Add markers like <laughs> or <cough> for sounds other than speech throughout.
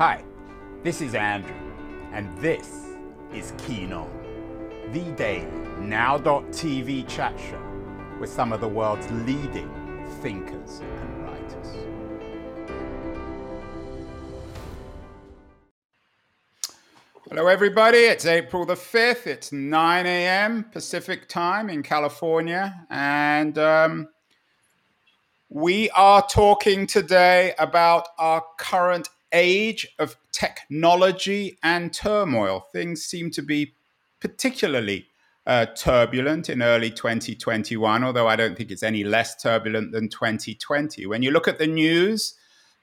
Hi, this is Andrew, and this is Keen On, the daily now.tv chat show with some of the world's leading thinkers and writers. Hello, everybody. It's April the 5th. It's 9 a.m. Pacific time in California. And um, we are talking today about our current age of technology and turmoil. Things seem to be particularly uh, turbulent in early 2021, although I don't think it's any less turbulent than 2020. When you look at the news,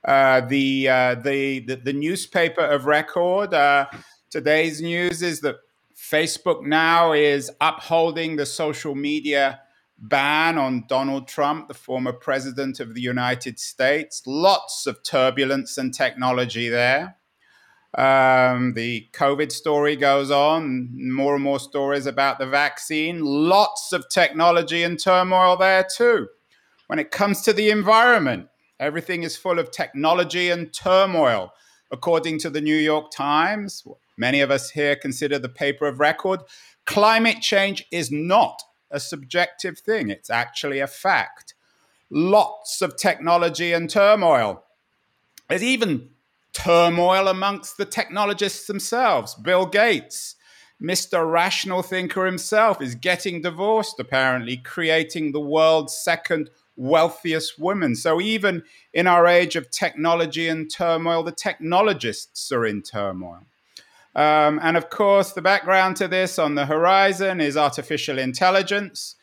uh, the, uh, the, the, the newspaper of record, uh, today's news is that Facebook now is upholding the social media ban on Donald Trump, the former president of the United States. Lots of turbulence and technology there. Um, the COVID story goes on, more and more stories about the vaccine. Lots of technology and turmoil there too. When it comes to the environment, everything is full of technology and turmoil. According to the New York Times, many of us here consider the paper of record, climate change is not a subjective thing, it's actually a fact. Lots of technology and turmoil. There's even turmoil amongst the technologists themselves. Bill Gates, Mr. Rational Thinker himself, is getting divorced, apparently, creating the world's second wealthiest woman. So, even in our age of technology and turmoil, the technologists are in turmoil. Um, and of course, the background to this on the horizon is artificial intelligence.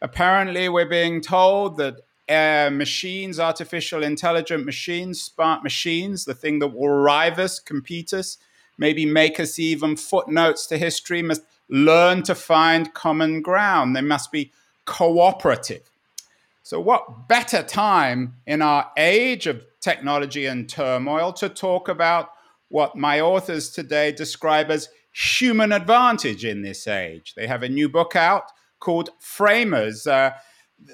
Apparently, we're being told that uh, machines, artificial intelligent machines, smart machines, the thing that will rive us, compete us, maybe make us even footnotes to history, must learn to find common ground. They must be cooperative. So, what better time in our age of technology and turmoil to talk about what my authors today describe as human advantage in this age. They have a new book out called Framers. Uh,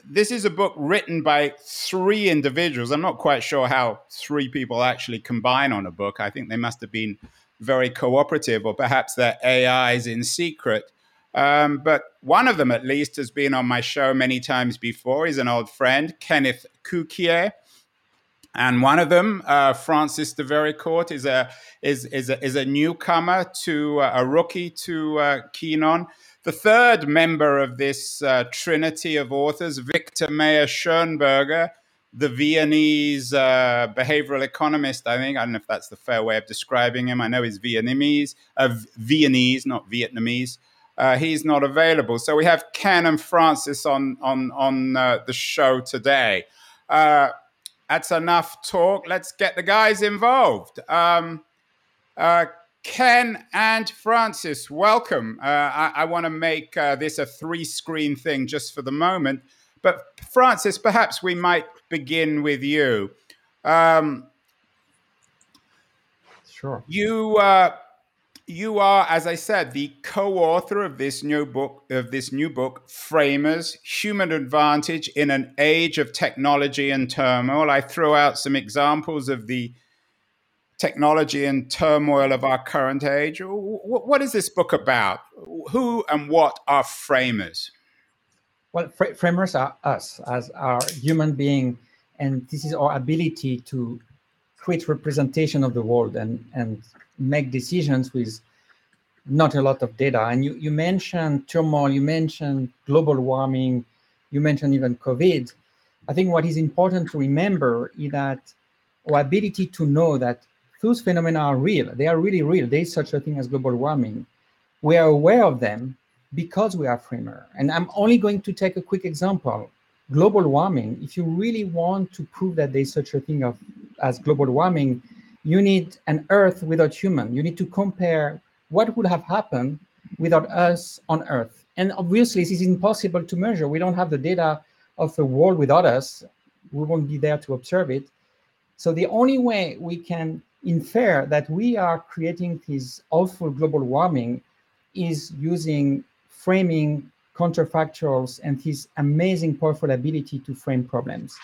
this is a book written by three individuals. I'm not quite sure how three people actually combine on a book. I think they must have been very cooperative, or perhaps they're AIs in secret. Um, but one of them, at least, has been on my show many times before. He's an old friend, Kenneth Cukier. And one of them, uh, Francis de Vericourt, is a is is a, is a newcomer to uh, a rookie to uh, Keen On. The third member of this uh, trinity of authors, Victor Mayer-Schönberger, the Viennese uh, behavioral economist. I think I don't know if that's the fair way of describing him. I know he's Vietnamese, uh, Viennese, not Vietnamese. Uh, he's not available, so we have Ken and Francis on on on the show today. Uh, that's enough talk. Let's get the guys involved. Um, uh, Ken and Francis, welcome. Uh, I, I want to make uh, this a three screen thing just for the moment. But Francis, perhaps we might begin with you. Um, sure. You uh, you are, as I said, the co-author of this new book of this new book, Framers: Human Advantage in an Age of Technology and Turmoil. I throw out some examples of the technology and turmoil of our current age. What is this book about? Who and what are framers? Well, fr- framers are us as our human being, and this is our ability to create representation of the world and and make decisions with not a lot of data. And you, you mentioned turmoil, you mentioned global warming, you mentioned even COVID. I think what is important to remember is that our ability to know that those phenomena are real, they are really real. There is such a thing as global warming. We are aware of them because we are framer. And I'm only going to take a quick example. Global warming, if you really want to prove that there's such a thing of as global warming, you need an Earth without human. You need to compare what would have happened without us on Earth. And obviously, this is impossible to measure. We don't have the data of the world without us. We won't be there to observe it. So the only way we can infer that we are creating this awful global warming is using framing counterfactuals and his amazing powerful ability to frame problems.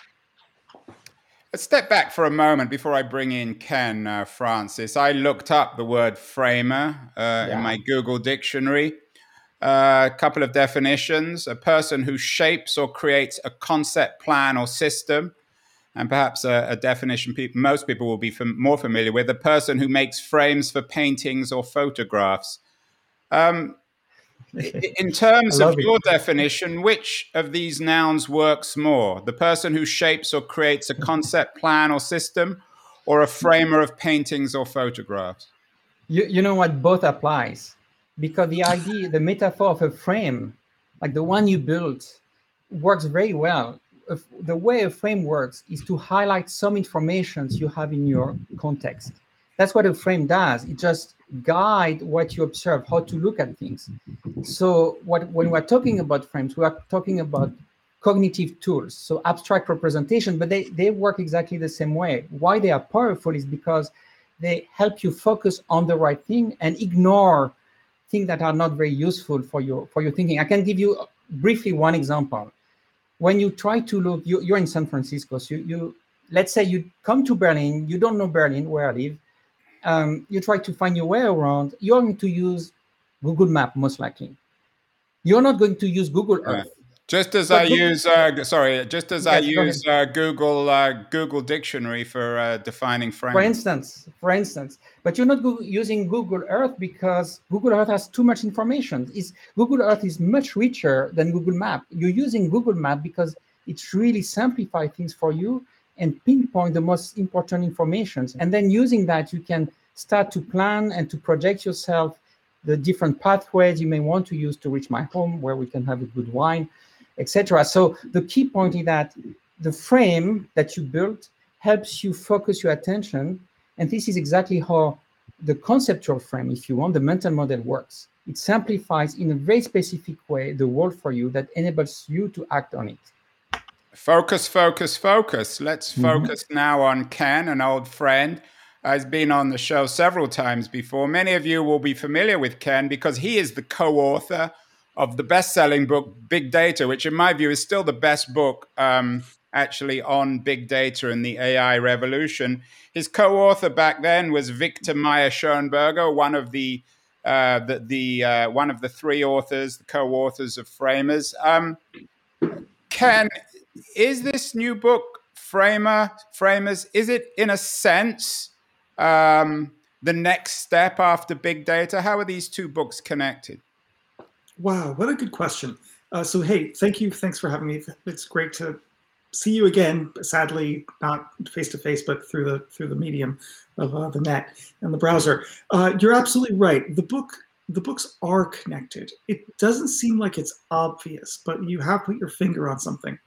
Let's step back for a moment before I bring in Ken uh, Francis. I looked up the word framer uh, yeah. in my Google dictionary. Uh, a couple of definitions a person who shapes or creates a concept, plan, or system. And perhaps a, a definition pe- most people will be fam- more familiar with a person who makes frames for paintings or photographs. Um, in terms of your definition, which of these nouns works more? The person who shapes or creates a concept, <laughs> plan, or system, or a framer of paintings or photographs? You, you know what? Both applies because the idea, the metaphor of a frame, like the one you built, works very well. The way a frame works is to highlight some information you have in your context. That's what a frame does. It just guide what you observe, how to look at things. So what when we're talking about frames, we are talking about cognitive tools, so abstract representation, but they, they work exactly the same way. Why they are powerful is because they help you focus on the right thing and ignore things that are not very useful for your for your thinking. I can give you briefly one example. When you try to look, you, you're in San Francisco, so you, you let's say you come to Berlin, you don't know Berlin, where I live, um, you try to find your way around, you're going to use Google Map most likely. You're not going to use Google Earth. Just as but I Google, use, uh, sorry, just as yes, I use uh, Google uh, Google Dictionary for uh, defining frames. For instance, for instance, but you're not go- using Google Earth because Google Earth has too much information. Is Google Earth is much richer than Google Map. You're using Google Map because it really simplifies things for you and pinpoint the most important information. And then using that, you can start to plan and to project yourself the different pathways you may want to use to reach my home where we can have a good wine, etc. So the key point is that the frame that you built helps you focus your attention. And this is exactly how the conceptual frame, if you want, the mental model works. It simplifies in a very specific way the world for you that enables you to act on it. Focus, focus, focus. Let's mm-hmm. focus now on Ken, an old friend. Has been on the show several times before. Many of you will be familiar with Ken because he is the co author of the best selling book, Big Data, which, in my view, is still the best book um, actually on big data and the AI revolution. His co author back then was Victor Mayer-Schönberger, one of the uh, the, the uh, one of the three authors, the co-authors of Framers. Um, Ken, is this new book Framer Framers? Is it in a sense um, the next step after big data? How are these two books connected? Wow, what a good question. Uh, so hey, thank you. Thanks for having me. It's great to see you again. Sadly, not face to face, but through the through the medium of uh, the net and the browser. Uh, you're absolutely right. The book the books are connected. It doesn't seem like it's obvious, but you have put your finger on something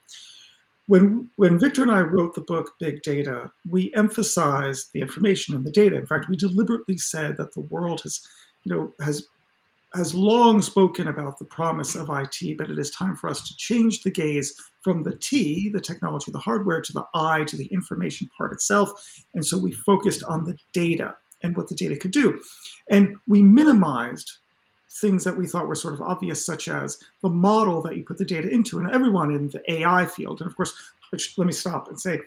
when when Victor and I wrote the book Big Data, we emphasized the information and the data. In fact, we deliberately said that the world has, you know, has has long spoken about the promise of IT, but it is time for us to change the gaze from the T, the technology, the hardware, to the I, to the information part itself. And so we focused on the data and what the data could do. And we minimized things that we thought were sort of obvious, such as the model that you put the data into, and everyone in the AI field. And of course, let me stop and say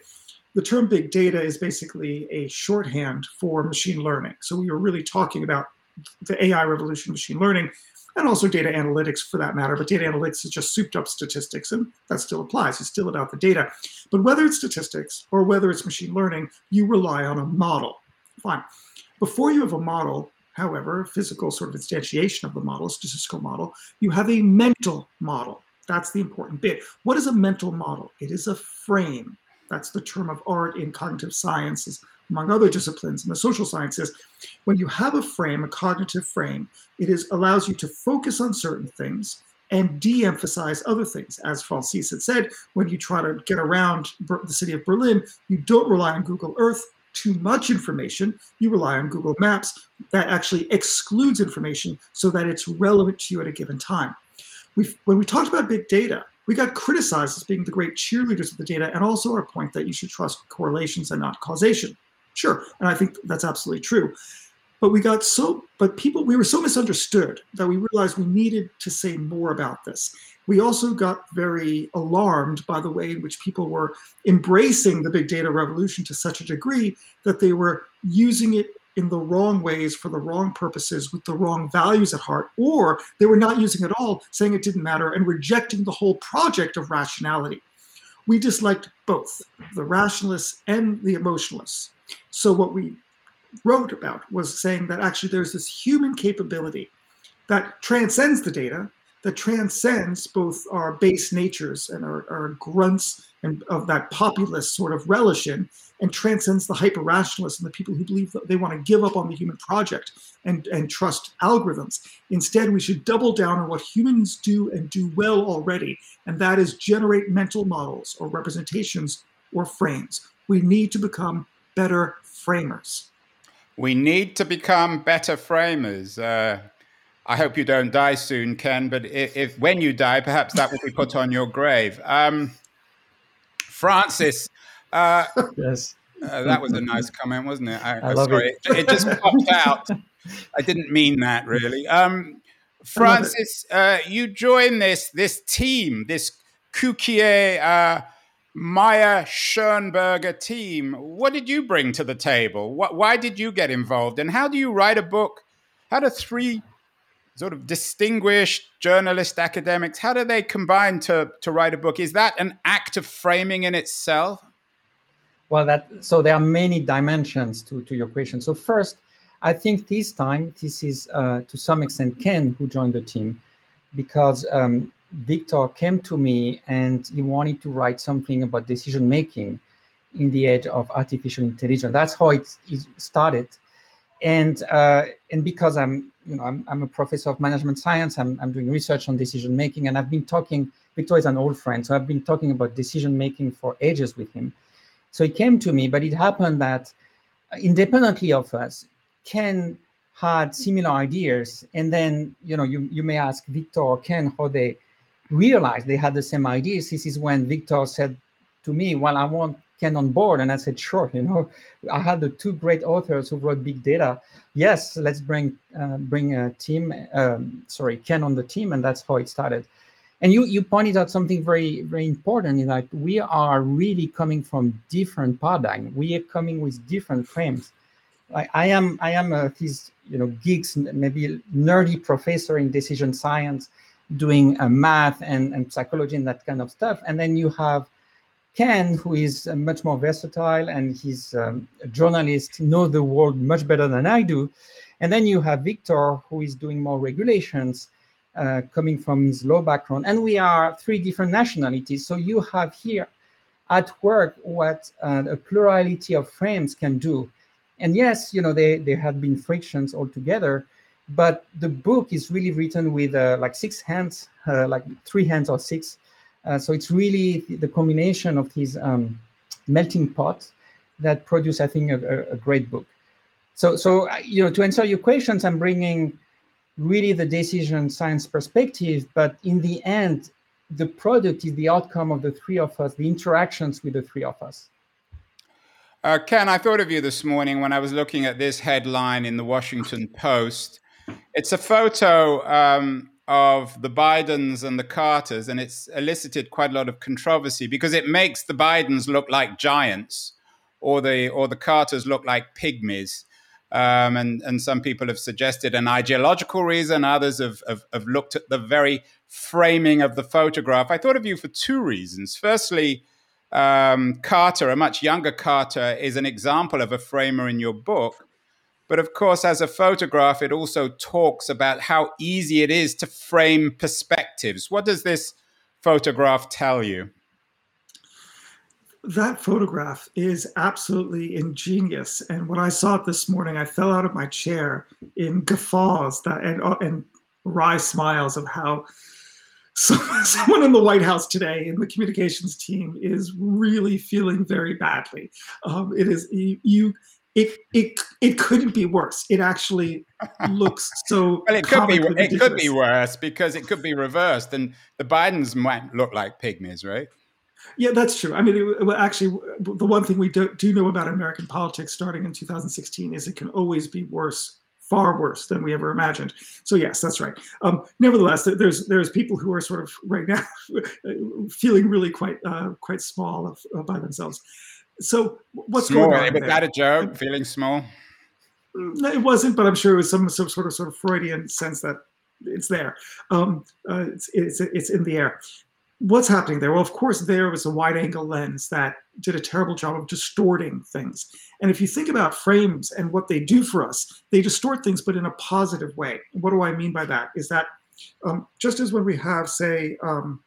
the term big data is basically a shorthand for machine learning. So we were really talking about the AI revolution, machine learning, and also data analytics for that matter. But data analytics is just souped up statistics, and that still applies. It's still about the data. But whether it's statistics or whether it's machine learning, you rely on a model. Fine. Before you have a model, however, physical sort of instantiation of the model, statistical model, you have a mental model. That's the important bit. What is a mental model? It is a frame. That's the term of art in cognitive sciences, among other disciplines in the social sciences. When you have a frame, a cognitive frame, it is allows you to focus on certain things and de-emphasize other things. As Francis had said, when you try to get around the city of Berlin, you don't rely on Google Earth, too much information, you rely on Google Maps that actually excludes information so that it's relevant to you at a given time. we when we talked about big data, we got criticized as being the great cheerleaders of the data and also our point that you should trust correlations and not causation. Sure, and I think that's absolutely true. But we got so but people we were so misunderstood that we realized we needed to say more about this we also got very alarmed by the way in which people were embracing the big data revolution to such a degree that they were using it in the wrong ways for the wrong purposes with the wrong values at heart, or they were not using it at all, saying it didn't matter, and rejecting the whole project of rationality. We disliked both the rationalists and the emotionalists. So, what we wrote about was saying that actually there's this human capability that transcends the data, that transcends both our base natures and our, our grunts and of that populist sort of relish in, and transcends the hyper rationalists and the people who believe that they want to give up on the human project and, and trust algorithms. Instead, we should double down on what humans do and do well already, and that is generate mental models or representations or frames. We need to become better framers. We need to become better framers. Uh, I hope you don't die soon, Ken. But if, if, when you die, perhaps that will be put on your grave. Um, Francis, uh, yes, uh, that was a nice comment, wasn't it? I, I love sorry, it. it. just popped out. I didn't mean that really. Um, Francis, uh, you join this this team, this Cukier Mayer-Schönberger team. What did you bring to the table? Why did you get involved? And how do you write a book? How do three sort of distinguished journalist academics, how do they combine to, to write a book? Is that an act of framing in itself? Well, that so there are many dimensions to, to your question. So first, I think this time this is uh, to some extent Ken who joined the team because um, Victor came to me and he wanted to write something about decision making in the age of artificial intelligence. That's how it, it started, and uh, and because I'm you know I'm, I'm a professor of management science, I'm I'm doing research on decision making, and I've been talking. Victor is an old friend, so I've been talking about decision making for ages with him. So he came to me, but it happened that independently of us, Ken had similar ideas, and then you know you you may ask Victor or Ken how they realized they had the same ideas. This is when Victor said to me, "Well, I want Ken on board," and I said, "Sure." You know, I had the two great authors who wrote big data. Yes, let's bring uh, bring a team. Um, sorry, Ken on the team, and that's how it started. And you you pointed out something very very important in that we are really coming from different paradigm. We are coming with different frames. I, I am I am a, these you know geeks maybe nerdy professor in decision science, doing uh, math and, and psychology and that kind of stuff. And then you have Ken, who is uh, much more versatile and he's um, a journalist, know the world much better than I do. And then you have Victor, who is doing more regulations uh, coming from his law background. And we are three different nationalities. So you have here at work what uh, a plurality of frames can do. And yes, you know, they, there have been frictions altogether, but the book is really written with uh, like six hands, uh, like three hands or six. Uh, so it's really the combination of these um, melting pots that produce, I think, a, a, great book. So, so uh, you know, to answer your questions, I'm bringing really the decision science perspective, but in the end, the product is the outcome of the three of us, the interactions with the three of us. Uh, Ken, I thought of you this morning when I was looking at this headline in the Washington Post. It's a photo um, of the Bidens and the Carters, and it's elicited quite a lot of controversy because it makes the Bidens look like giants, or the or the Carters look like pygmies. Um, and, and some people have suggested an ideological reason. Others have, have, have, looked at the very framing of the photograph. I thought of you for two reasons. Firstly, um, Carter, a much younger Carter, is an example of a framer in your book. But of course, as a photograph, it also talks about how easy it is to frame perspectives. What does this photograph tell you? that photograph is absolutely ingenious. And when I saw it this morning, I fell out of my chair in guffaws that and, uh, and wry smiles of how <laughs> someone in the White House today in the communications team is really feeling very badly. Um, it is you, you. It it it couldn't be worse. It actually looks <laughs> so. well, it could be. It could be worse because it could be reversed, and the Bidens might look like pygmies, right? Yeah, that's true. I mean, it, well, actually, the one thing we do, do know about American politics starting in 2016 is it can always be worse far worse than we ever imagined. So yes, that's right. Um, nevertheless, there's there's people who are sort of right now <laughs> feeling really quite uh, quite small of, uh, by themselves. So what's small, going on? Was there? that a joke? Feeling small? No, it wasn't, but I'm sure it was some, some sort of sort of Freudian sense that it's there. Um, uh, it's, it's it's in the air what's happening there? Well, of course, there was a wide angle lens that did a terrible job of distorting things. And if you think about frames and what they do for us, they distort things, but in a positive way. What do I mean by that? Is that um, just as when we have, say, um,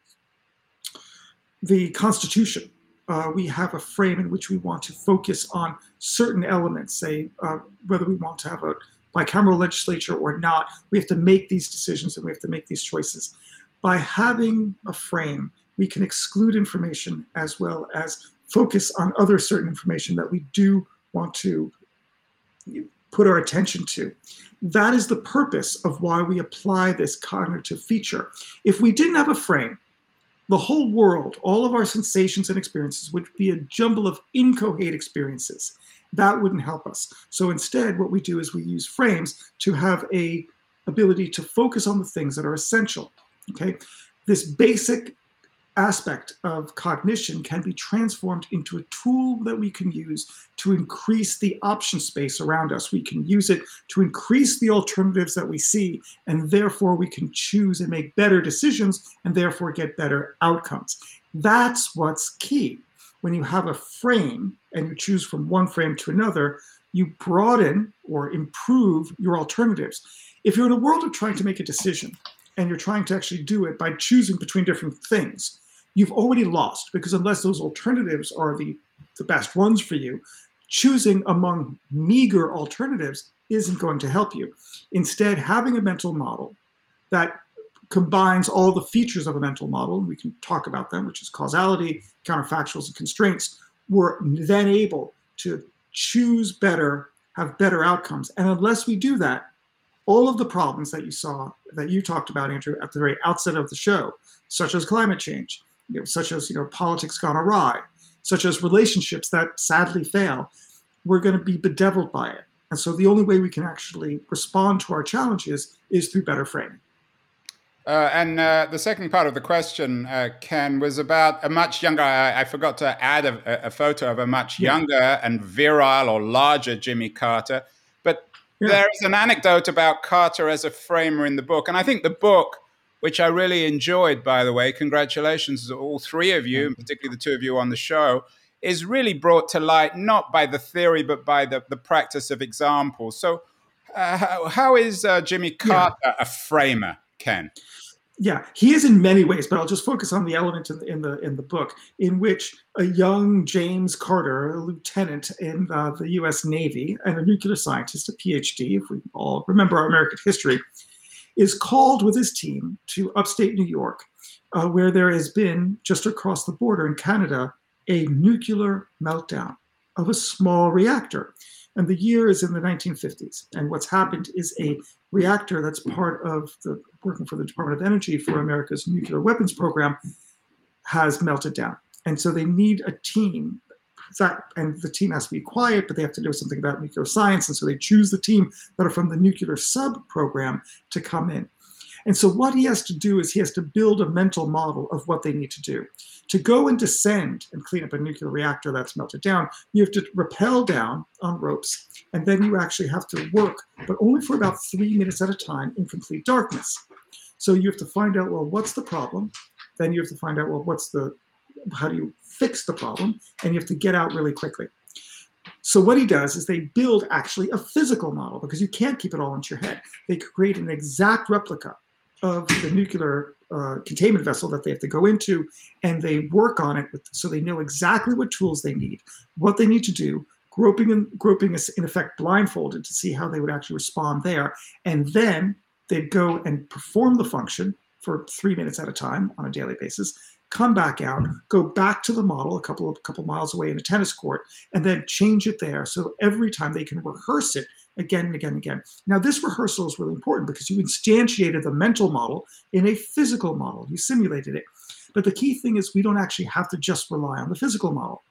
the Constitution, uh, we have a frame in which we want to focus on certain elements, say, uh, whether we want to have a bicameral legislature or not, we have to make these decisions and we have to make these choices by having a frame, we can exclude information as well as focus on other certain information that we do want to put our attention to. That is the purpose of why we apply this cognitive feature. If we didn't have a frame, the whole world, all of our sensations and experiences would be a jumble of incoherent experiences. That wouldn't help us. So instead, what we do is we use frames to have a ability to focus on the things that are essential Okay, this basic aspect of cognition can be transformed into a tool that we can use to increase the option space around us. We can use it to increase the alternatives that we see, and therefore we can choose and make better decisions and therefore get better outcomes. That's what's key. When you have a frame and you choose from one frame to another, you broaden or improve your alternatives. If you're in a world of trying to make a decision, and you're trying to actually do it by choosing between different things, you've already lost because unless those alternatives are the, the best ones for you, choosing among meager alternatives isn't going to help you. Instead, having a mental model that combines all the features of a mental model, and we can talk about them, which is causality, counterfactuals, and constraints, we're then able to choose better, have better outcomes. And unless we do that, all of the problems that you saw, that you talked about, Andrew, at the very outset of the show, such as climate change, you know, such as you know politics gone awry, such as relationships that sadly fail, we're going to be bedeviled by it. And so the only way we can actually respond to our challenges is through better framing. Uh, and uh, the second part of the question, uh, Ken, was about a much younger. I, I forgot to add a, a, photo of a much yeah. younger and virile or larger Jimmy Carter. Yeah. There is an anecdote about Carter as a framer in the book. And I think the book, which I really enjoyed, by the way, congratulations to all three of you, and particularly the two of you on the show, is really brought to light not by the theory, but by the, the practice of examples. So, uh, how, how is uh, Jimmy Carter yeah. a framer, Ken? yeah, he is in many ways, but I'll just focus on the element in the in the, in the book in which a young James Carter, a lieutenant in uh, the U.S. Navy and a nuclear scientist, a PhD, if we all remember our American history, is called with his team to upstate New York, uh, where there has been just across the border in Canada a nuclear meltdown of a small reactor. And the year is in the 1950s. And what's happened is a reactor that's part of the working for the Department of Energy for America's nuclear weapons program has melted down. And so they need a team. And the team has to be quiet, but they have to do something about nuclear science. And so they choose the team that are from the nuclear sub program to come in. And so what he has to do is he has to build a mental model of what they need to do. To go and descend and clean up a nuclear reactor that's melted down, you have to rappel down on ropes, and then you actually have to work, but only for about three minutes at a time in complete darkness. So you have to find out, well, what's the problem? Then you have to find out, well, what's the, how do you fix the problem? And you have to get out really quickly. So what he does is they build actually a physical model because you can't keep it all into your head. They create an exact replica of the nuclear uh, containment vessel that they have to go into, and they work on it with, so they know exactly what tools they need, what they need to do, groping and groping is in effect blindfolded to see how they would actually respond there, and then they'd go and perform the function for three minutes at a time on a daily basis, come back out, go back to the model a couple of couple miles away in a tennis court, and then change it there. So every time they can rehearse it again and again and again. Now, this rehearsal is really important because you instantiated the mental model in a physical model. You simulated it. But the key thing is we don't actually have to just rely on the physical model.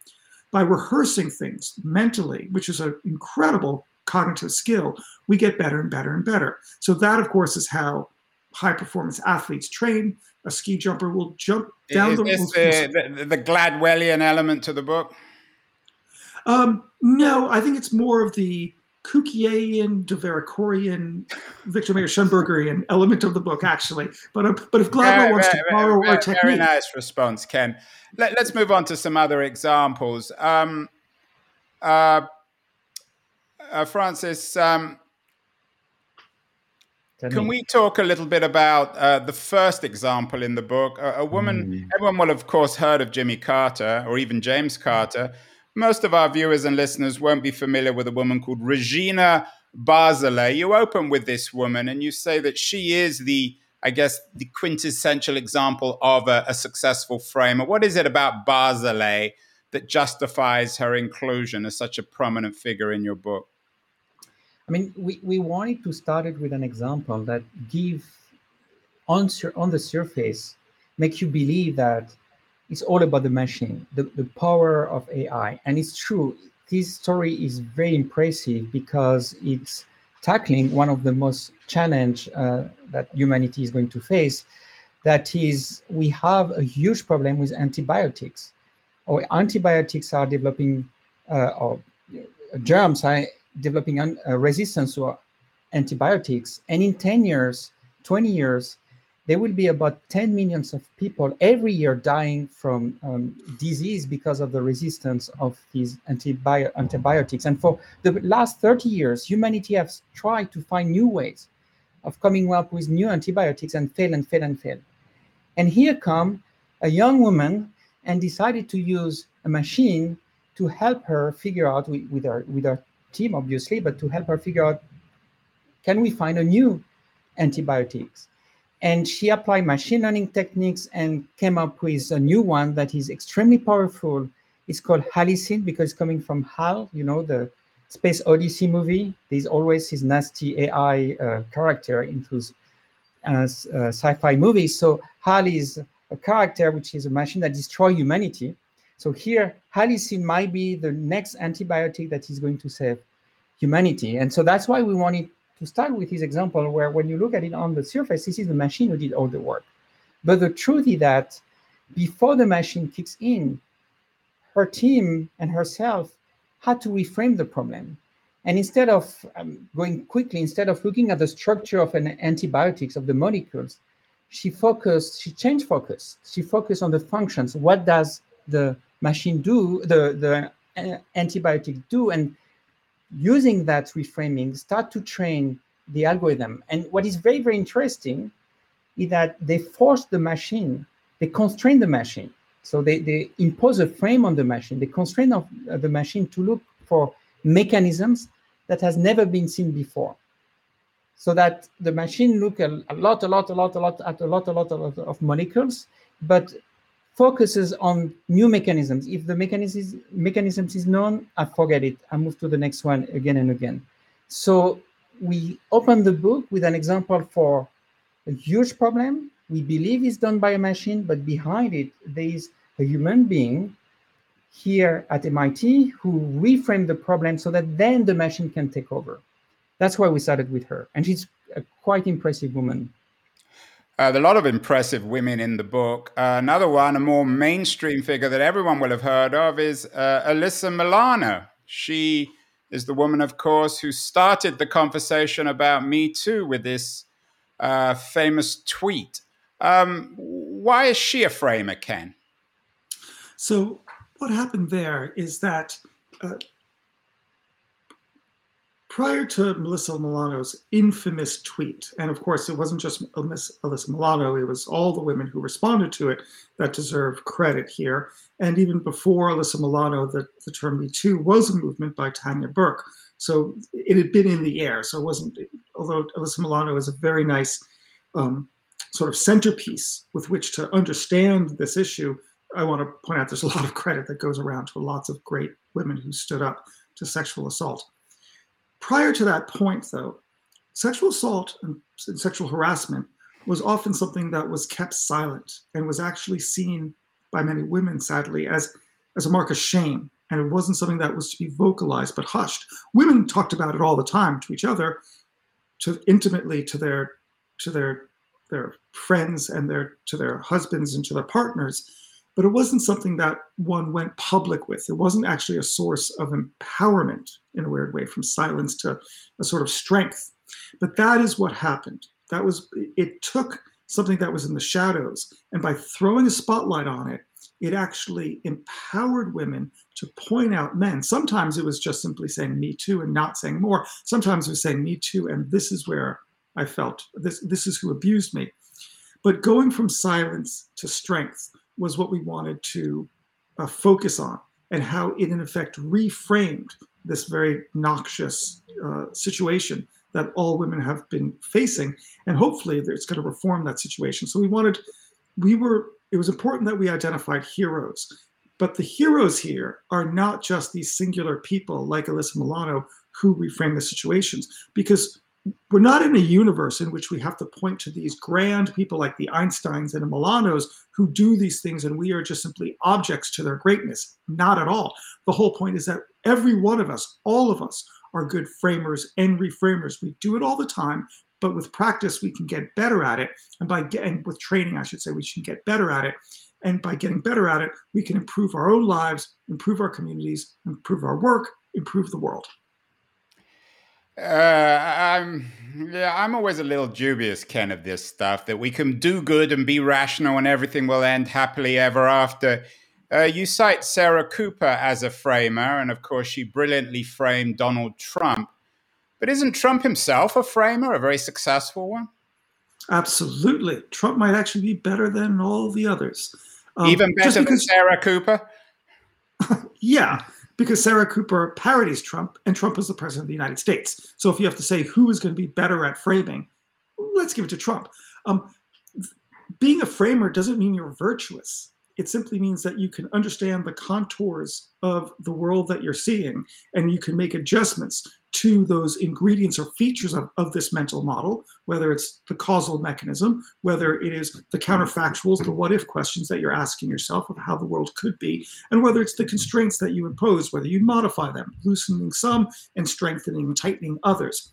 By rehearsing things mentally, which is an incredible cognitive skill, we get better and better and better. So that, of course, is how high performance athletes train. A ski jumper will jump down is the, this the, the, the Gladwellian element to the book? Um, no, I think it's more of the Kukiaian, Devarikorian, Victor Mayer Schonbergerian element of the book, actually. But uh, but if Gladwell wants to borrow very, our technique, very nice response, Ken. Let, us move on to some other examples. Um, uh, uh, Francis, um, can we talk a little bit about uh, the first example in the book? A, a woman, mm. everyone will, of course, heard of Jimmy Carter or even James Carter. Most of our viewers and listeners won't be familiar with a woman called Regina Barzilay. You open with this woman and you say that she is the, I guess, the quintessential example of a, a successful framer. What is it about Barzilay that justifies her inclusion as such a prominent figure in your book? I mean, we, we wanted to start it with an example that give on, on the surface, make you believe that it's all about the machine, the, the power of AI. And it's true. This story is very impressive because it's tackling one of the most challenge uh, that humanity is going to face. That is, we have a huge problem with antibiotics. Or antibiotics are developing, uh, or germs are developing un, uh, resistance to antibiotics. And in 10 years, 20 years, there will be about 10 millions of people every year dying from um, disease because of the resistance of these antibi- antibiotics. And for the last 30 years, humanity has tried to find new ways of coming up with new antibiotics and fail and fail and fail. And here come a young woman and decided to use a machine to help her figure out with, with her with her team, obviously, but to help her figure out can we find a new antibiotics? And she applied machine learning techniques and came up with a new one that is extremely powerful. It's called Halicin because it's coming from HAL, you know, the Space Odyssey movie. There's always his nasty AI uh, character in those uh, uh, sci-fi movies. So HAL is a character which is a machine that destroys humanity. So here, halicin might be the next antibiotic that is going to save humanity. And so that's why we wanted to start with this example where when you look at it on the surface, this is the machine who did all the work. But the truth is that before the machine kicks in, her team and herself had to reframe the problem. And instead of um, going quickly, instead of looking at the structure of an antibiotics of the molecules, she focused, she changed focus. She focused on the functions. What does the machine do, the, the uh, antibiotic do, and using that reframing, start to train the algorithm. And what is very, very interesting is that they force the machine, they constrain the machine. So they, they impose a frame on the machine, they constrain of uh, the machine to look for mechanisms that has never been seen before. So that the machine look a, a lot, a lot, a lot, a lot at a lot, a lot, a lot of molecules, but focuses on new mechanisms. If the mechanisms mechanisms is known, I forget it. I move to the next one again and again. So we open the book with an example for a huge problem we believe is done by a machine, but behind it there is a human being here at MIT who reframed the problem so that then the machine can take over. That's why we started with her, and she's a quite impressive woman. Uh, there are a lot of impressive women in the book. Uh, another one, a more mainstream figure that everyone will have heard of, is uh, Alyssa Milano. She is the woman, of course, who started the conversation about Me Too with this uh, famous tweet. Um, why is she a framer, Ken? So, what happened there is that uh, prior to Melissa Milano's infamous tweet, and of course, it wasn't just Alyssa Milano, it was all the women who responded to it that deserve credit here. And even before Alyssa Milano, the, the term Me Too was a movement by Tarana Burke. So it had been in the air. So it wasn't, although Alyssa Milano is a very nice um, sort of centerpiece with which to understand this issue, I want to point out there's a lot of credit that goes around to lots of great women who stood up to sexual assault. Prior to that point, though, sexual assault and sexual harassment was often something that was kept silent and was actually seen by many women, sadly, as, as a mark of shame and it wasn't something that was to be vocalized but hushed. Women talked about it all the time to each other, to intimately to their to their their friends and their to their husbands and to their partners, but it wasn't something that one went public with. It wasn't actually a source of empowerment in a weird way, from silence to a sort of strength. But that is what happened. That was it took something that was in the shadows, and by throwing a spotlight on it, it actually empowered women to point out men. Sometimes it was just simply saying me too and not saying more. Sometimes it was saying me too, and this is where I felt this this is who abused me. But going from silence to strength was what we wanted to uh, focus on and how it in effect reframed this very noxious uh, situation that all women have been facing and hopefully it's going to reform that situation so we wanted we were it was important that we identified heroes. But the heroes here are not just these singular people like Alyssa Milano who reframe the situations, because we're not in a universe in which we have to point to these grand people like the Einsteins and the Milanos who do these things and we are just simply objects to their greatness. Not at all. The whole point is that every one of us, all of us, are good framers and reframers. We do it all the time but with practice we can get better at it and by getting with training i should say we can get better at it and by getting better at it we can improve our own lives improve our communities improve our work improve the world I'm yeah, I'm always a little dubious, Ken, of this stuff that we can do good and be rational and everything will end happily ever after. Uh, you cite Sarah Cooper as a framer, and of course, she brilliantly framed Donald Trump. But isn't Trump himself a framer, a very successful one? Absolutely. Trump might actually be better than all the others. Um, Even better because, than Sarah Cooper? <laughs> yeah, because Sarah Cooper parodies Trump, and Trump is the president of the United States. So if you have to say who is going to be better at framing, let's give it to Trump. Um, being a framer doesn't mean you're virtuous. It simply means that you can understand the contours of the world that you're seeing and you can make adjustments to those ingredients or features of, of this mental model, whether it's the causal mechanism, whether it is the counterfactuals, the what if questions that you're asking yourself of how the world could be, and whether it's the constraints that you impose, whether you modify them, loosening some and strengthening and tightening others.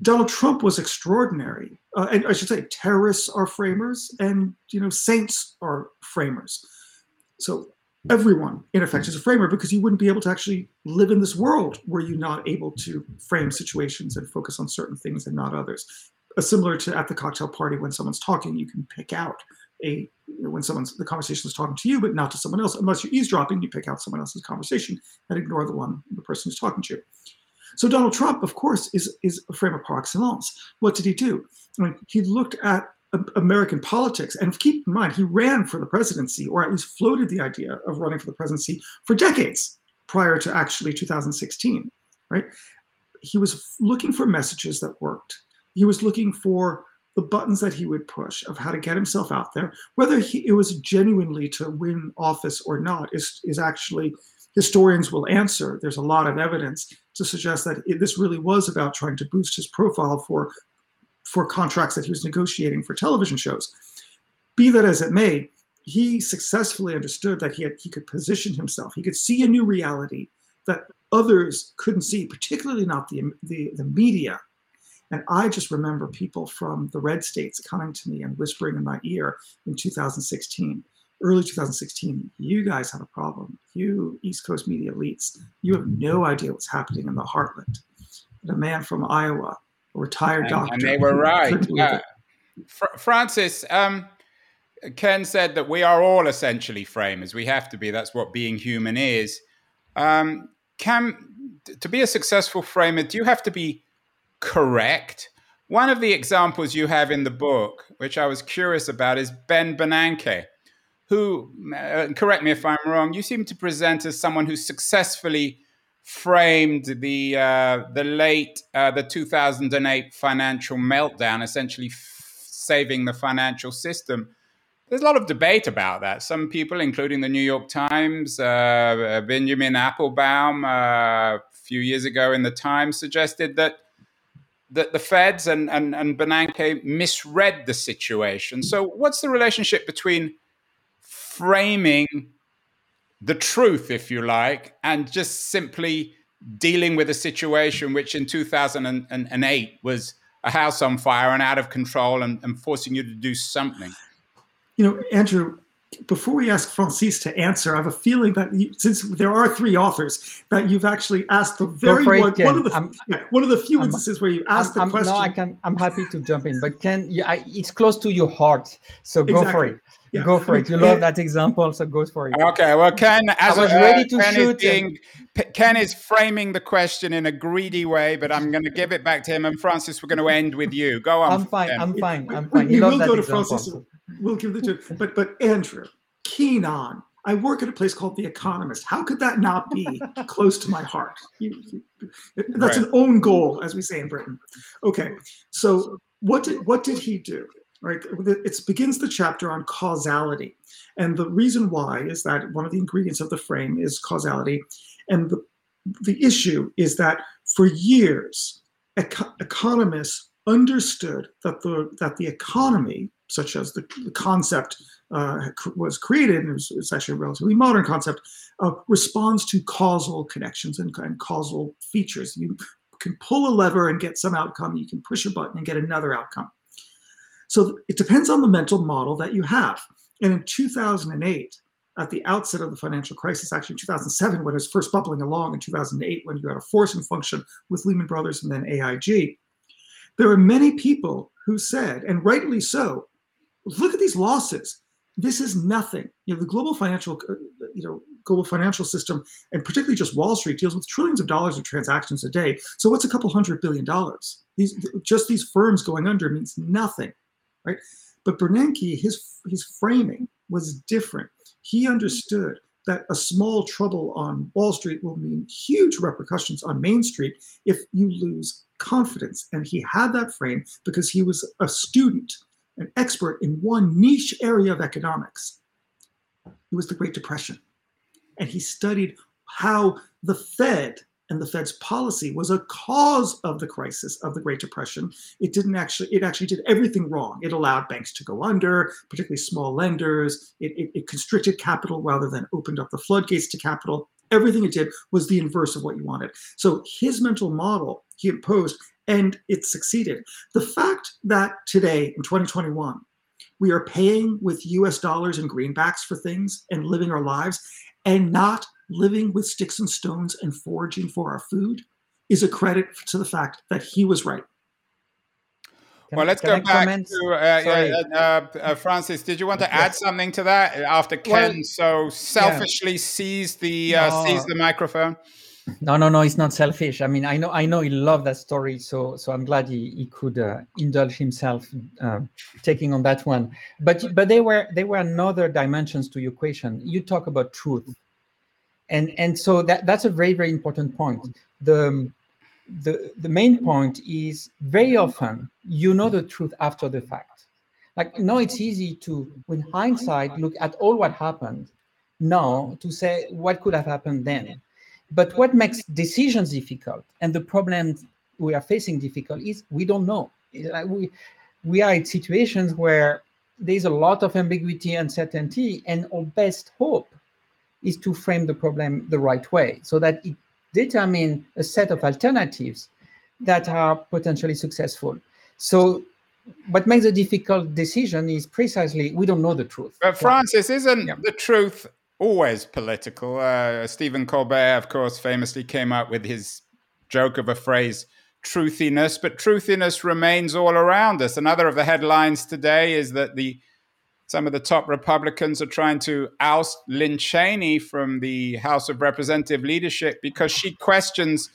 Donald Trump was extraordinary. Uh, and I should say terrorists are framers and you know saints are framers. So everyone in effect is a framer because you wouldn't be able to actually live in this world were you not able to frame situations and focus on certain things and not others. Uh, similar to at the cocktail party when someone's talking you can pick out a you know, when someone's the conversation is talking to you but not to someone else unless you're eavesdropping you pick out someone else's conversation and ignore the one the person who's talking to you. So donald trump of course is is a framer par excellence. What did he do? I mean, he looked at American politics. And keep in mind, he ran for the presidency, or at least floated the idea of running for the presidency for decades prior to actually 2016, right? He was looking for messages that worked. He was looking for the buttons that he would push of how to get himself out there. Whether he, it was genuinely to win office or not is, is actually historians will answer. There's a lot of evidence to suggest that it, this really was about trying to boost his profile for for contracts that he was negotiating for television shows. Be that as it may, he successfully understood that he had, he could position himself. He could see a new reality that others couldn't see, particularly not the, the, the media. And I just remember people from the red states coming to me and whispering in my ear in 2016, early 2016, you guys have a problem. You East Coast media elites, you have no idea what's happening in the heartland. And a man from Iowa retired and, doctor. And they were <laughs> right. Uh, Fr- Francis, um, Ken said that we are all essentially framers. We have to be. That's what being human is. Um, can to be a successful framer, do you have to be correct? One of the examples you have in the book, which I was curious about, is Ben Bernanke, who, uh, correct me if I'm wrong, you seem to present as someone who successfully framed the uh, the late uh, the 2008 financial meltdown, essentially f- saving the financial system. There's a lot of debate about that. Some people, including the New York Times, uh, Benjamin Appelbaum, uh, a few years ago in the Times, suggested that that the Feds and, and, and Bernanke misread the situation. So, what's the relationship between framing the truth, if you like, and just simply dealing with a situation which in 2008 was a house on fire and out of control and, and forcing you to do something? You know, Andrew, before we ask Francis to answer, I have a feeling that you, since there are three authors, that you've actually asked the very one, one, of the yeah, one of the few instances where you asked I'm, the question. No, I can. I'm happy to jump in, but Ken, yeah, I, it's close to your heart, so go exactly. for it. Yeah. Go for it. You love that example, so go for it. Okay. Well, Ken, as I was a, uh, ready to Ken shoot. Is being. Ken is framing the question in a greedy way, but I'm going to give it back to him. And Francis, we're going to end with you. Go on. I'm fine. Ken. I'm fine. I'm fine. We, we will go to Francis. We'll give the two. But but Andrew, keen on. I work at a place called The Economist. How could that not be close to my heart? You, you, that's right. an own goal, as we say in Britain. Okay, so what did what did he do? Right, it begins the chapter on causality, and the reason why is that one of the ingredients of the frame is causality, and the the issue is that for years, eco- economists understood that the that the economy, such as the, the concept uh, was created, and it was, it's actually a relatively modern concept, uh, responds to causal connections and, and causal features. You can pull a lever and get some outcome. You can push a button and get another outcome. So it depends on the mental model that you have. And in 2008, at the outset of the financial crisis, actually in 2007, when it was first bubbling along, in 2008, when you had a forcing function with Lehman Brothers and then AIG, there were many people who said, and rightly so, look at these losses this is nothing. You know, the global financial, uh, you know, global financial system, and particularly just Wall Street, deals with trillions of dollars of transactions a day. So what's a couple hundred billion dollars? These just these firms going under means nothing, right? But Bernanke, his his framing was different. He understood that a small trouble on Wall Street will mean huge repercussions on Main Street if you lose confidence. And he had that frame because he was a student an expert in one niche area of economics. It was the Great Depression. And he studied how the Fed and the Fed's policy was a cause of the crisis of the Great Depression. It didn't actually, it actually did everything wrong. It allowed banks to go under, particularly small lenders. It, it, it constricted capital rather than opened up the floodgates to capital. Everything it did was the inverse of what you wanted. So his mental model he imposed and it succeeded. The fact that today in 2021, we are paying with US dollars and greenbacks for things and living our lives and not living with sticks and stones and foraging for our food is a credit to the fact that he was right. Can well, let's go I back comment? to uh, uh, uh, Francis. Did you want to add something to that after Ken well, so selfishly yeah. seized the uh, no. seized the microphone? No, no, no. It's not selfish. I mean, I know, I know, he loved that story. So, so I'm glad he, he could uh, indulge himself uh, taking on that one. But, but there were there were another dimensions to your question. You talk about truth, and and so that that's a very very important point. The the the main point is very often you know the truth after the fact. Like no, it's easy to, with hindsight, look at all what happened. Now to say what could have happened then but what makes decisions difficult and the problem we are facing difficult is we don't know. like We, we are in situations where there's a lot of ambiguity, uncertainty, and our best hope is to frame the problem the right way so that it determine a set of alternatives that are potentially successful. So what makes a difficult decision is precisely we don't know the truth. But Francis, isn't yeah. the truth always political. Uh, Stephen Colbert, of course, famously came up with his joke of a phrase, truthiness, but truthiness remains all around us. Another of the headlines today is that the some of the top Republicans are trying to oust Lynn Cheney from the House of Representative leadership because she questions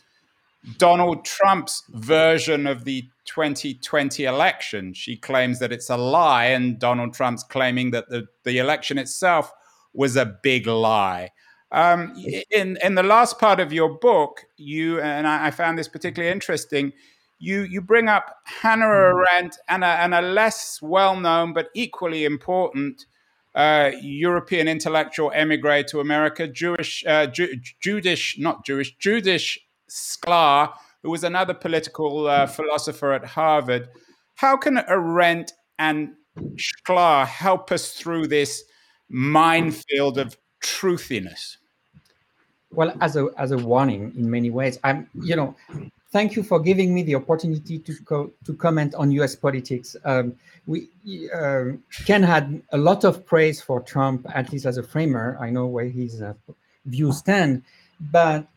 Donald Trump's version of the 2020 election. She claims that it's a lie, and Donald Trump's claiming that the, the election itself was a big lie. Um, in in the last part of your book, you and I, I found this particularly interesting. You you bring up Hannah hmm. Arendt and a, and a less well known but equally important uh, European intellectual emigre to America, Jewish uh, Ju- Judith not Jewish Judith Shklar, who was another political uh, philosopher at Harvard. How can Arendt and Shklar help us through this minefield of truthiness? Well, as a as a warning in many ways, I'm you know, thank you for giving me the opportunity to co- to comment on U.S. politics. Um, we uh, Ken had a lot of praise for Trump, at least as a framer. I know where his uh, views stand, but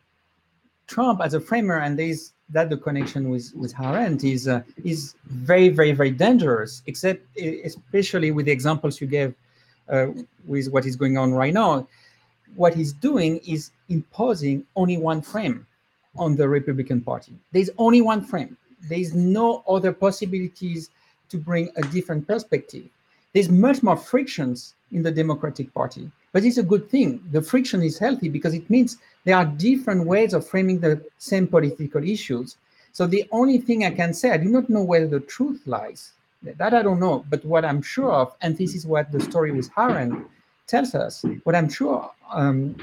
Trump as a framer, and there's that the connection with with Arendt is uh, is very very very dangerous. Except especially with the examples you gave uh, with what is going on right now. What he's doing is imposing only one frame on the Republican Party. There's only one frame. There's no other possibilities to bring a different perspective. There's much more frictions in the Democratic Party, but it's a good thing. The friction is healthy because it means there are different ways of framing the same political issues. So the only thing I can say, I do not know where the truth lies. That I don't know. But what I'm sure of, and this is what the story with Arendt tells us, what I'm sure um,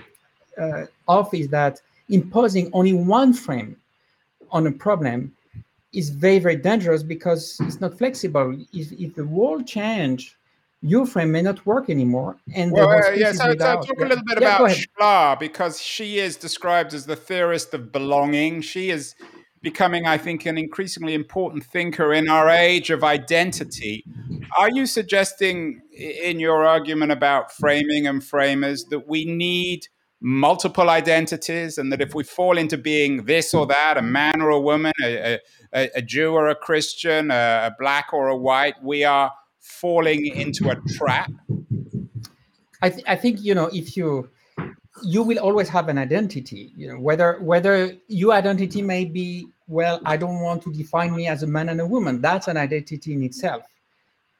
uh, of is that imposing only one frame on a problem is very, very dangerous because it's not flexible. If, if the world change, your frame may not work anymore. And well, uh, yeah, so, so talk yeah. a little bit yeah, about Shklar because she is described as the theorist of belonging. She is becoming, I think, an increasingly important thinker in our age of identity. Are you suggesting in your argument about framing and framers that we need multiple identities and that if we fall into being this or that, a man or a woman, a, a, a Jew or a Christian, a, a black or a white, we are falling into a trap? I, th- I think you know if you you will always have an identity you know whether whether your identity may be well i don't want to define me as a man and a woman that's an identity in itself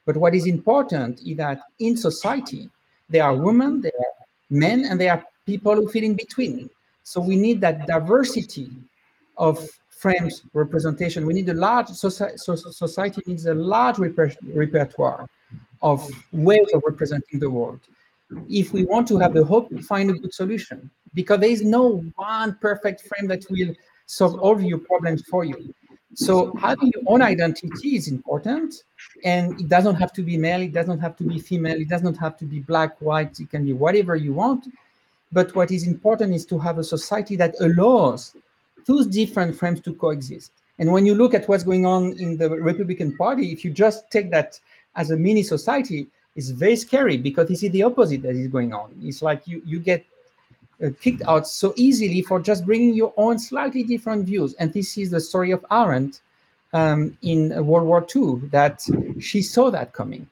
but what is important is that in society there are women there are men and there are people who fit in between so we need that diversity of frames representation. We need a large society, society needs a large reper- repertoire of ways of representing the world. If we want to have the hope to find a good solution, because there is no one perfect frame that will solve all your problems for you. So having your own identity is important, and it doesn't have to be male, it doesn't have to be female, it doesn't have to be black, white, it can be whatever you want. But what is important is to have a society that allows those different frames to coexist. And when you look at what's going on in the Republican Party, if you just take that as a mini society, it's very scary because you see the opposite that is going on. It's like you you get uh, kicked out so easily for just bringing your own slightly different views. And this is the story of Arendt um, in World War II, that she saw that coming.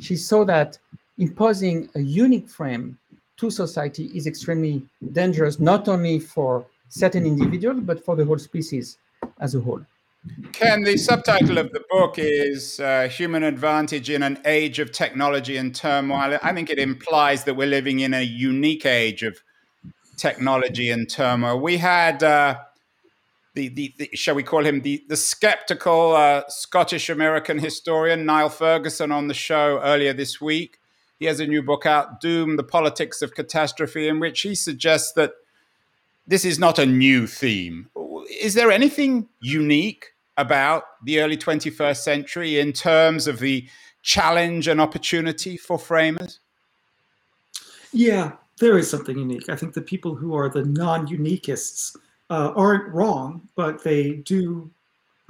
She saw that imposing a unique frame to society is extremely dangerous, not only for certain individuals, but for the whole species as a whole. Ken, the subtitle of the book is uh, Human Advantage in an Age of Technology and Turmoil. I think it implies that we're living in a unique age of technology and turmoil. We had, uh, the, the, the, shall we call him, the, the skeptical uh, Scottish American historian Niall Ferguson on the show earlier this week. He has a new book out, Doom, The Politics of Catastrophe, in which he suggests that – this is not a new theme. Is there anything unique about the early 21st century in terms of the challenge and opportunity for framers? Yeah, there is something unique. I think the people who are the non uniquists uh, aren't wrong, but they do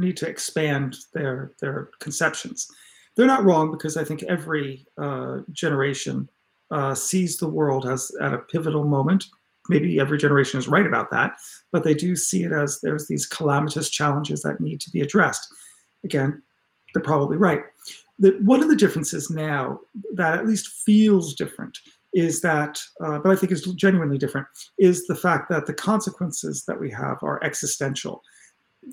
need to expand their, their conceptions. They're not wrong because I think every uh, generation uh, sees the world as at a pivotal moment maybe every generation is right about that, but they do see it as there's these calamitous challenges that need to be addressed. Again, they're probably right. The, one of the differences now that at least feels different is that, uh, but I think is genuinely different, is the fact that the consequences that we have are existential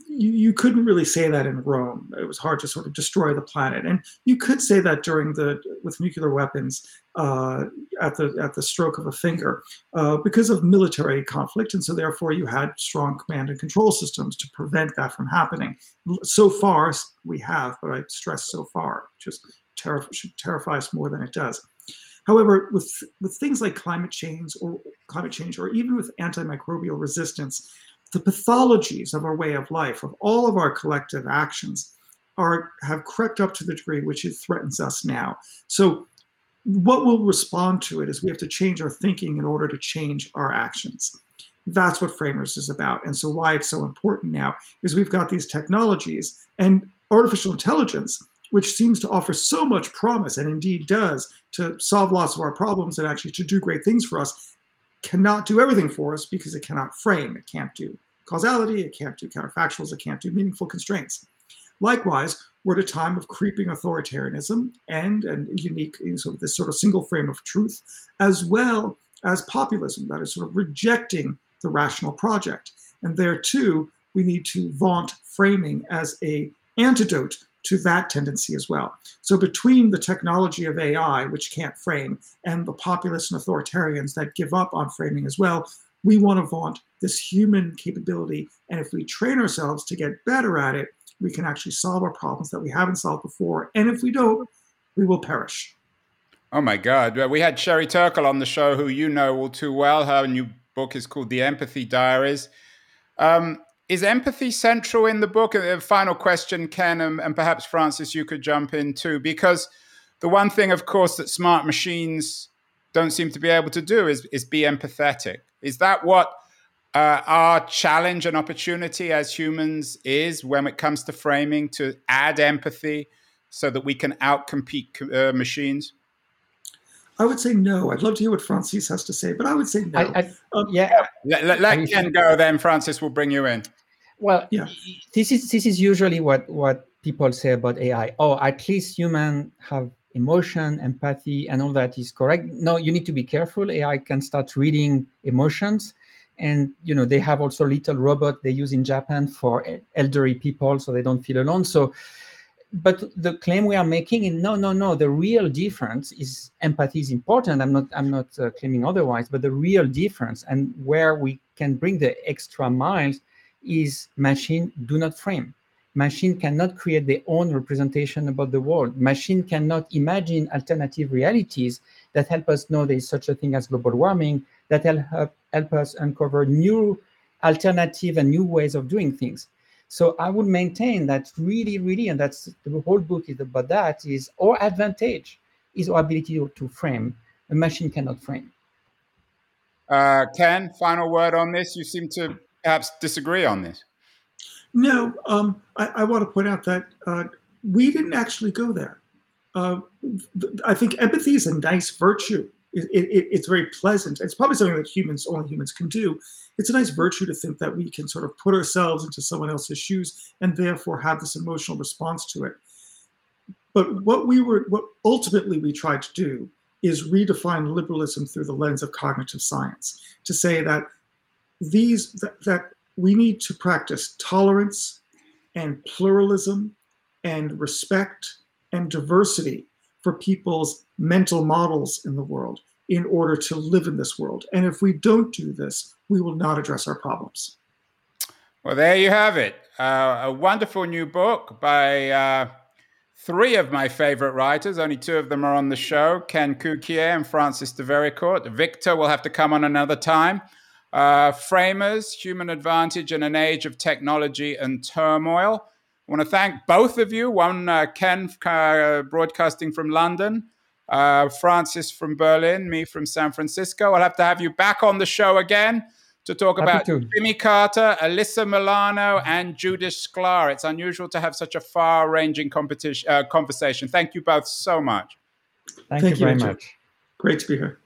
you, you couldn't really say that in Rome. It was hard to sort of destroy the planet, and you could say that during the with nuclear weapons uh, at the at the stroke of a finger uh, because of military conflict, and so therefore you had strong command and control systems to prevent that from happening. So far we have, but I stress so far, just terri- should terrify us more than it does. However, with with things like climate change or climate change, or even with antimicrobial resistance, the pathologies of our way of life, of all of our collective actions, are have crept up to the degree which it threatens us now. So what will respond to it is we have to change our thinking in order to change our actions. That's what Framers is about. And so, why it's so important now is we've got these technologies and artificial intelligence, which seems to offer so much promise and indeed does to solve lots of our problems and actually to do great things for us, cannot do everything for us because it cannot frame, it can't do causality, it can't do counterfactuals, it can't do meaningful constraints. Likewise, we're at a time of creeping authoritarianism and and unique sort of this sort of single frame of truth, as well as populism that is sort of rejecting the rational project. And there too, we need to vaunt framing as a antidote to that tendency as well. So between the technology of AI, which can't frame, and the populists and authoritarians that give up on framing as well, we want to vaunt this human capability. And if we train ourselves to get better at it, we can actually solve our problems that we haven't solved before. And if we don't, we will perish. Oh my God. We had Sherry Turkle on the show, who you know all too well. Her new book is called The Empathy Diaries. Um, is empathy central in the book? A final question, Ken, and, and perhaps Francis, you could jump in too, because the one thing, of course, that smart machines don't seem to be able to do is, is be empathetic. Is that what uh, our challenge and opportunity as humans is when it comes to framing to add empathy so that we can outcompete uh, machines? I would say no. I'd love to hear what Francis has to say, but I would say no. I, I, um, yeah. Let, let, let Ken go, then Francis will bring you in. Well, yeah. this is this is usually what what people say about AI. Oh, at least humans have emotion, empathy, and all that is correct. No, you need to be careful. AI can start reading emotions, and you know they have also little robot they use in Japan for elderly people, so they don't feel alone. So but the claim we are making is no, no, no. The real difference is empathy is important. I'm not, I'm not uh, claiming otherwise. But the real difference and where we can bring the extra miles is machine do not frame. Machine cannot create their own representation about the world. Machine cannot imagine alternative realities that help us know there is such a thing as global warming. That help help us uncover new alternative and new ways of doing things so I would maintain that really, really, and that's the whole book is about that, is our advantage is our ability to, frame. A machine cannot frame. Uh, Ken, final word on this. You seem to perhaps disagree on this. No, um, I, I, want to point out that uh, we didn't actually go there. Uh, I think empathy is a nice virtue it, it, it's very pleasant. It's probably something that humans, only humans can do. It's a nice virtue to think that we can sort of put ourselves into someone else's shoes and therefore have this emotional response to it. But what we were, what ultimately we tried to do is redefine liberalism through the lens of cognitive science to say that these that, that we need to practice tolerance and pluralism and respect and diversity for people's mental models in the world in order to live in this world. And if we don't do this, we will not address our problems. Well, there you have it. Uh, a wonderful new book by uh, three of my favorite writers. Only two of them are on the show Ken Cukier and Francis de Vericourt. Viktor will have to come on another time. Uh, Framers, Human Advantage in an Age of Technology and Turmoil. I want to thank both of you. One, uh, Ken, uh, broadcasting from London, uh, Francis from Berlin, me from San Francisco. I'll have to have you back on the show again to talk Happy about to. Jimmy Carter, Alyssa Milano, and Judith Shklar. It's unusual to have such a far-ranging competition uh, conversation. Thank you both so much. Thank, Thank you very much. Great to be here.